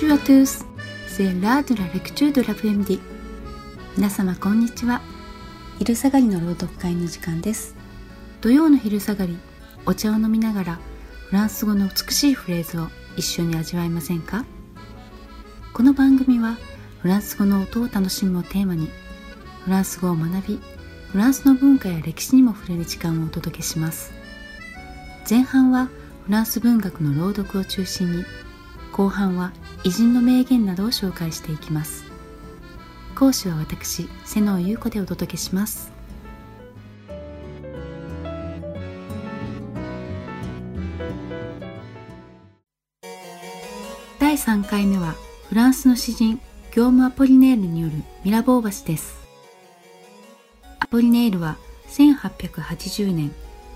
Bonjour à tous, c'est l'art de la lecture de l'après-midi. 皆様こんにちは。昼下がりの朗読会の時間です。土曜の昼下がり、お茶を飲みながらフランス語の美しいフレーズを一緒に味わいませんか？この番組はフランス語の音を楽しむをテーマにフランス語を学びフランスの文化や歴史にも触れる時間をお届けします前半はフランス文学の朗読を中心に後半は偉人の名言などを紹介していきます。講師は私瀬能優子でお届けします。第3回目はフランスの詩人ギョーム・アポリネールによるミラボー橋です。アポリネールは1880年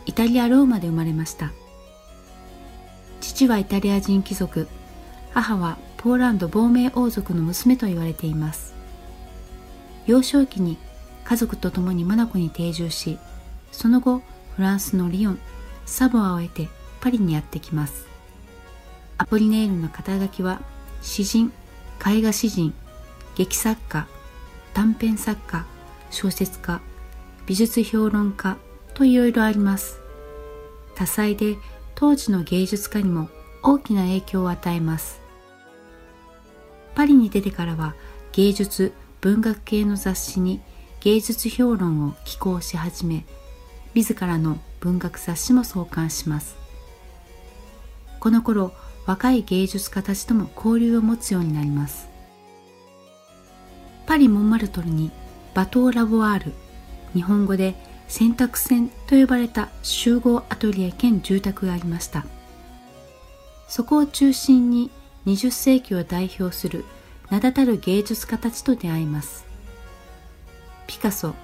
イタリア・ローマで生まれました。父はイタリア人貴族母はポーランド亡命王族の娘と言われています。幼少期に家族と共にモナコに定住しその後フランスのリヨンサボアを得てパリにやってきます。アポリネールの肩書きは詩人絵画詩人劇作家短編作家小説家美術評論家といろいろあります。多彩で当時の芸術家にも大きな影響を与えます。パリに出てからは芸術文学系の雑誌に芸術評論を寄稿し始め自らの文学雑誌も創刊します。この頃若い芸術家たちとも交流を持つようになります。パリ・モンマルトルにバトー・ラボワール日本語で洗濯船と呼ばれた集合アトリエ兼住宅がありました。そこを中心に20世紀を代表する名だたる芸術家たちと出会います。ピカソ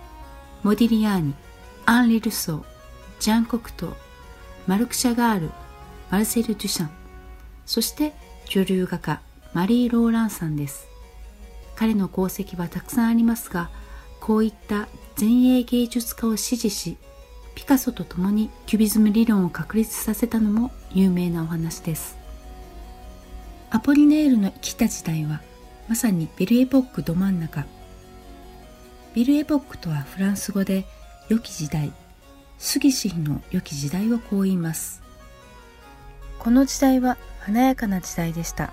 モディリアーニアンリ・ルソージャン・コクトーマルク・シャガールマルセル・デュシャンそして女流画家マリー・ローランさんです。彼の功績はたくさんありますがこういった前衛芸術家を支持しピカソと共にキュビズム理論を確立させたのも有名なお話です。アポリネールの生きた時代はまさにベルエポックど真ん中。ベルエポックとはフランス語で良き時代。杉氏の良き時代をこう言います。この時代は華やかな時代でした。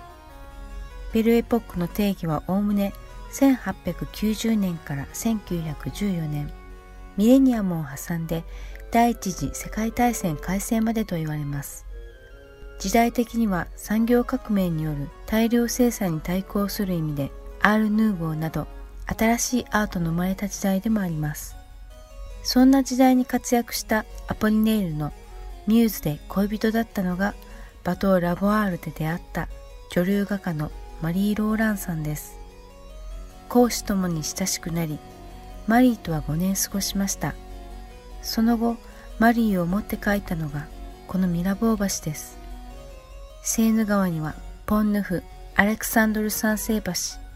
ベルエポックの定義はおおむね1890年から1914年。ミレニアムを挟んで第一次世界大戦開戦までと言われます。時代的には産業革命による大量生産に対抗する意味でアール・ヌーボーなど新しいアートの生まれた時代でもあります。そんな時代に活躍したアポリネールのミューズで恋人だったのがバトー・ラボアールで出会った女流画家のマリー・ローランさんです。講師ともに親しくなりマリーとは5年過ごしました。その後マリーを持って書いたのがこのミラボー橋です。セーヌ川にはポンヌフアレクサンドル三世橋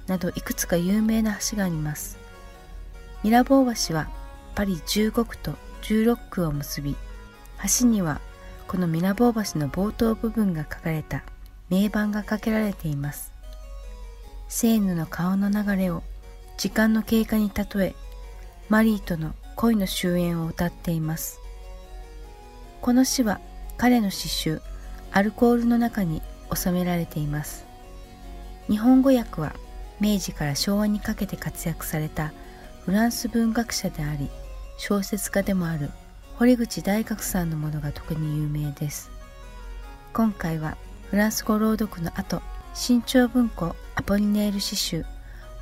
などいくつか有名な橋があります。ミラボー橋はパリ15区と16区を結び橋にはこのミラボー橋の冒頭部分が書かれた名板がかけられています。セーヌの顔の流れを時間の経過に例えマリーとの恋の終焉を歌っています。この詩は彼の詩集アルコールの中に収められています。日本語訳は明治から昭和にかけて活躍されたフランス文学者であり小説家でもある堀口大学さんのものが特に有名です。今回はフランス語朗読の後新潮文庫アポリネール詩集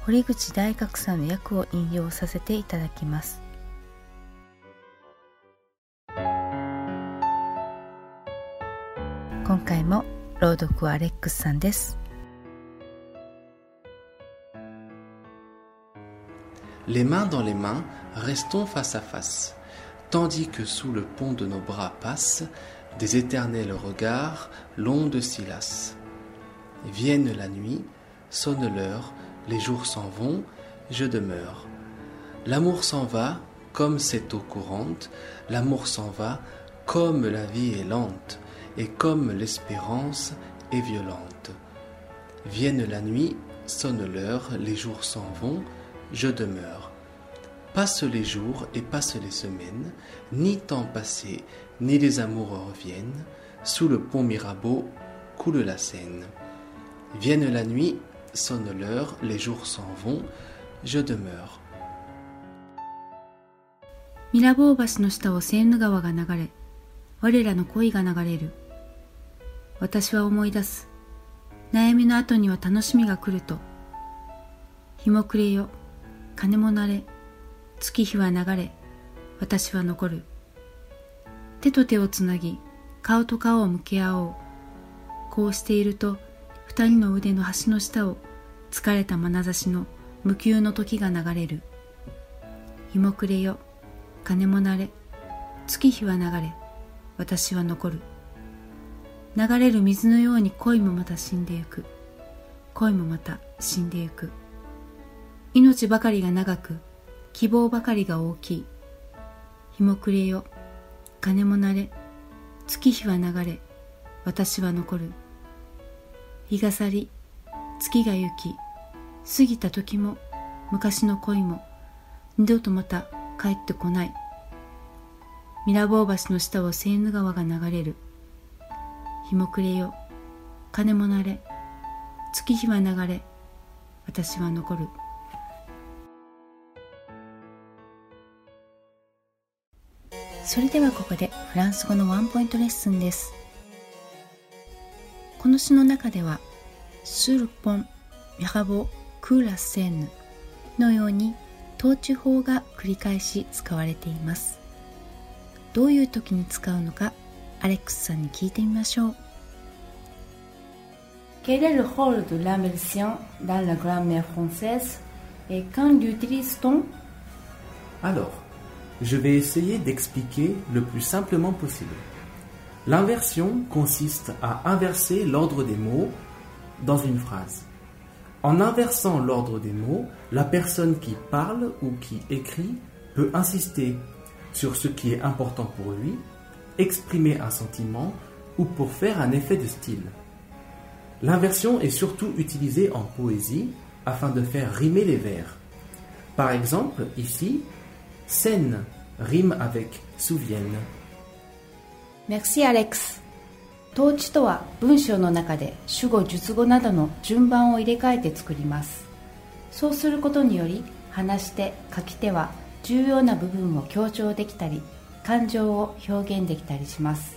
堀口大学さんの訳を引用させていただきます。今回も朗読はアレックスさんです Les mains dans les mains, restons face à face, tandis que sous le pont de nos bras passent des éternels regards longs de Silas. Vienne la nuit, sonne l'heure, les jours s'en vont, je demeure. L'amour s'en va comme cette eau courante, l'amour s'en va comme la vie est lente et comme l'espérance est violente. Vienne la nuit, sonne l'heure, les jours s'en vont, je demeure. Passent les jours et passent les semaines, ni temps passé, ni les amours reviennent, sous le pont Mirabeau coule la Seine. Vienne la nuit, sonne l'heure, les jours s'en vont, je demeure. ミラボー橋の下をセーヌ川が流れ、我らの恋が流れる。 私は思い出す。悩みの後には楽しみが来ると。日も暮れよ、金もなれ、月日は流れ、私は残る。手と手をつなぎ、顔と顔を向け合おう。こうしていると、二人の腕の端の下を疲れた眼差しの無休の時が流れる。日も暮れよ、金もなれ月日は流れ私は残る流れる水のように恋もまた死んでゆく。恋もまた死んでゆく。命ばかりが長く希望ばかりが大きい。日も暮れよ。金もなれ。月日は流れ。私は残る。日が去り月が行き過ぎた時も昔の恋も二度とまた帰ってこない。ミラボー橋の下をセーヌ川が流れる。日も暮れよ。金もなれ。月日は流れ。私は残る。それではここでフランス語のワンポイントレッスンです。この詩の中では「スルポン・ミラボ・クーラ・セーヌ」のように統治法が繰り返し使われています。どういう時に使うのかアレックスさんに聞いてみましょう Quel est le rôle de l'inversion dans la grammaire française et quand l'utilise-t-on Alors, je vais essayer d'expliquer le plus simplement possible. L'inversion consiste à inverser l'ordre des mots dans une phrase. En inversant l'ordre des mots, la personne qui parle ou qui écrit peut insister sur ce qui est important pour lui, exprimer un sentiment ou pour faire un effet de style. L'inversion est surtout utilisée en poésie afin de faire rimer les vers. Par exemple, ici, scène rime avec souvienne. Merci Alex 統治とは文章の中で主語述語などの順番を入れ替えて作りますそうすることにより話し手書き手は重要な部分を強調できたり 感情を表現できたりします。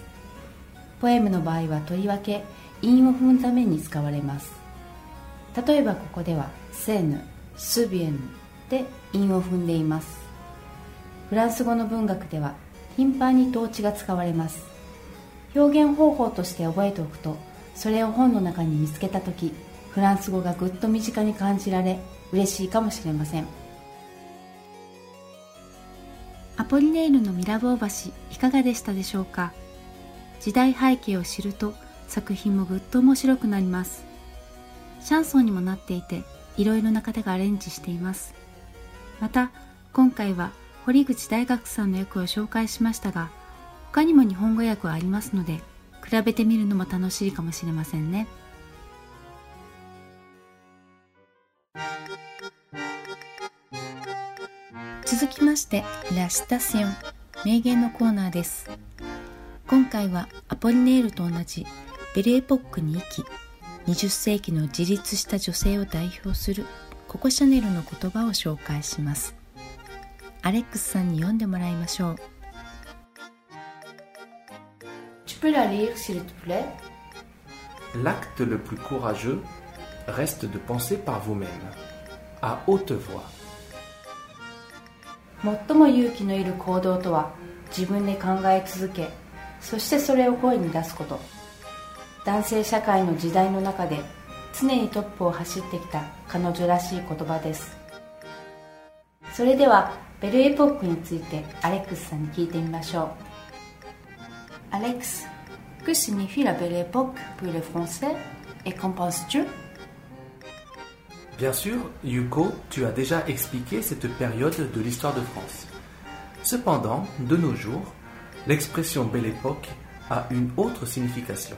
ポエムの場合はとりわけ韻を踏むために使われます。例えばここでは「セーヌ」「スビエン」で韻を踏んでいます。フランス語の文学では頻繁に統治が使われます。表現方法として覚えておくとそれを本の中に見つけた時フランス語がぐっと身近に感じられ嬉しいかもしれません。ポリネールのミラボー橋いかがでしたでしょうか？時代背景を知ると作品もぐっと面白くなります。シャンソンにもなっていていろいろな方がアレンジしています。また今回は堀口大学さんの役を紹介しましたが他にも日本語訳はありますので比べてみるのも楽しいかもしれませんね。続きましてラスタシオン名言のコーナーです。今回はアポリネールと同じベルエポックに生き20世紀の自立した女性を代表するココ・シャネルの言葉を紹介します。アレックスさんに読んでもらいましょう。Tu peux la lire s'il te plaît。L'acte le plus courageux reste de penser par vous-même, à haute voix. 最も勇気のいる行動とは自分で考え続けそしてそれを声に出すこと。男性社会の時代の中で常にトップを走ってきた彼女らしい言葉です。それではベルエポックについてアレックスさんに聞いてみましょう。Alex, que signifie la belle époque pour les Français。Et qu'en penses-tu Bien sûr, Yuko, tu as déjà expliqué cette période de l'histoire de France. Cependant, de nos jours, l'expression belle époque a une autre signification.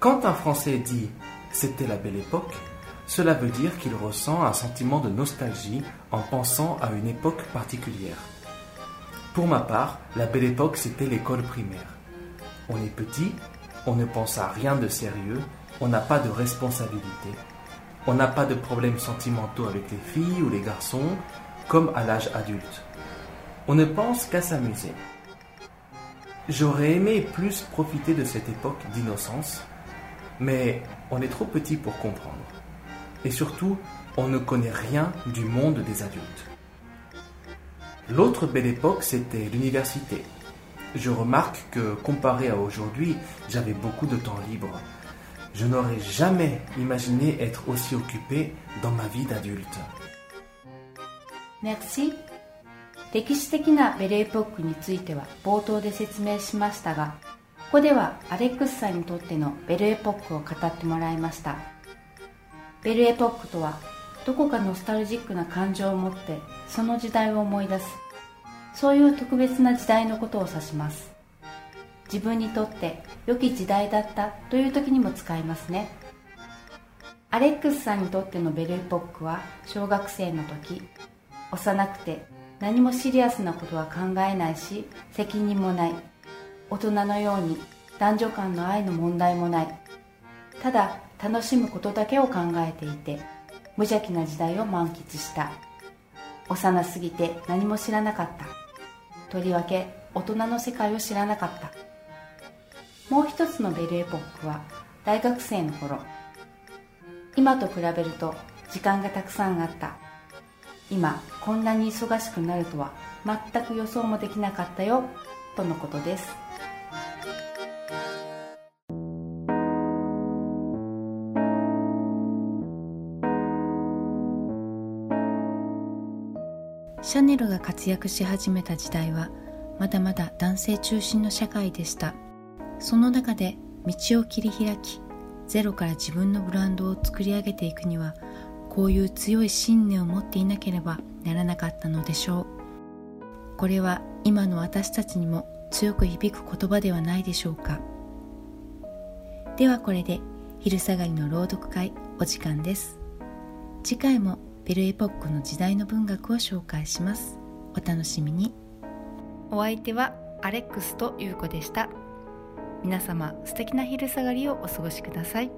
Quand un Français dit c'était la belle époque, cela veut dire qu'il ressent un sentiment de nostalgie en pensant à une époque particulière. Pour ma part, la belle époque, c'était l'école primaire. On est petit, on ne pense à rien de sérieux, on n'a pas de responsabilité, on n'a pas de problèmes sentimentaux avec les filles ou les garçons, comme à l'âge adulte. On ne pense qu'à s'amuser. J'aurais aimé plus profiter de cette époque d'innocence, mais on est trop petit pour comprendre. Et surtout, on ne connaît rien du monde des adultes. L'autre belle époque, c'était l'université. Je remarque que comparé à aujourd'hui, j'avais beaucoup de temps libre. Je n'aurais jamais imaginé être aussi occupé dans ma vie d'adulte. Merci. 歴史的なベルエポックについては冒頭で説明しましたがここではアレックスさんにとってのベルエポックを語ってもらいました。ベルエポックとはどこかノスタルジックな感情を持ってその時代を思い出す。そういう特別な時代のことを指します。自分にとって良き時代だったという時にも使いますね。アレックスさんにとってのベルエポックは小学生の時幼くて何もシリアスなことは考えないし責任もない。大人のように男女間の愛の問題もない。ただ楽しむことだけを考えていて無邪気な時代を満喫した。幼すぎて何も知らなかった。とりわけ大人の世界を知らなかった。もう一つのベルエポックは大学生の頃。今と比べると時間がたくさんあった。今こんなに忙しくなるとは全く予想もできなかったよとのことです。シャネルが活躍し始めた時代はまだまだ男性中心の社会でした。その中で道を切り開きゼロから自分のブランドを作り上げていくにはこういう強い信念を持っていなければならなかったのでしょう。これは今の私たちにも強く響く言葉ではないでしょうか。ではこれで昼下がりの朗読会お時間です。次回もベルエポックの時代の文学を紹介します。お楽しみに。お相手はアレックスとゆうこでした。皆様素敵な昼下がりをお過ごしください。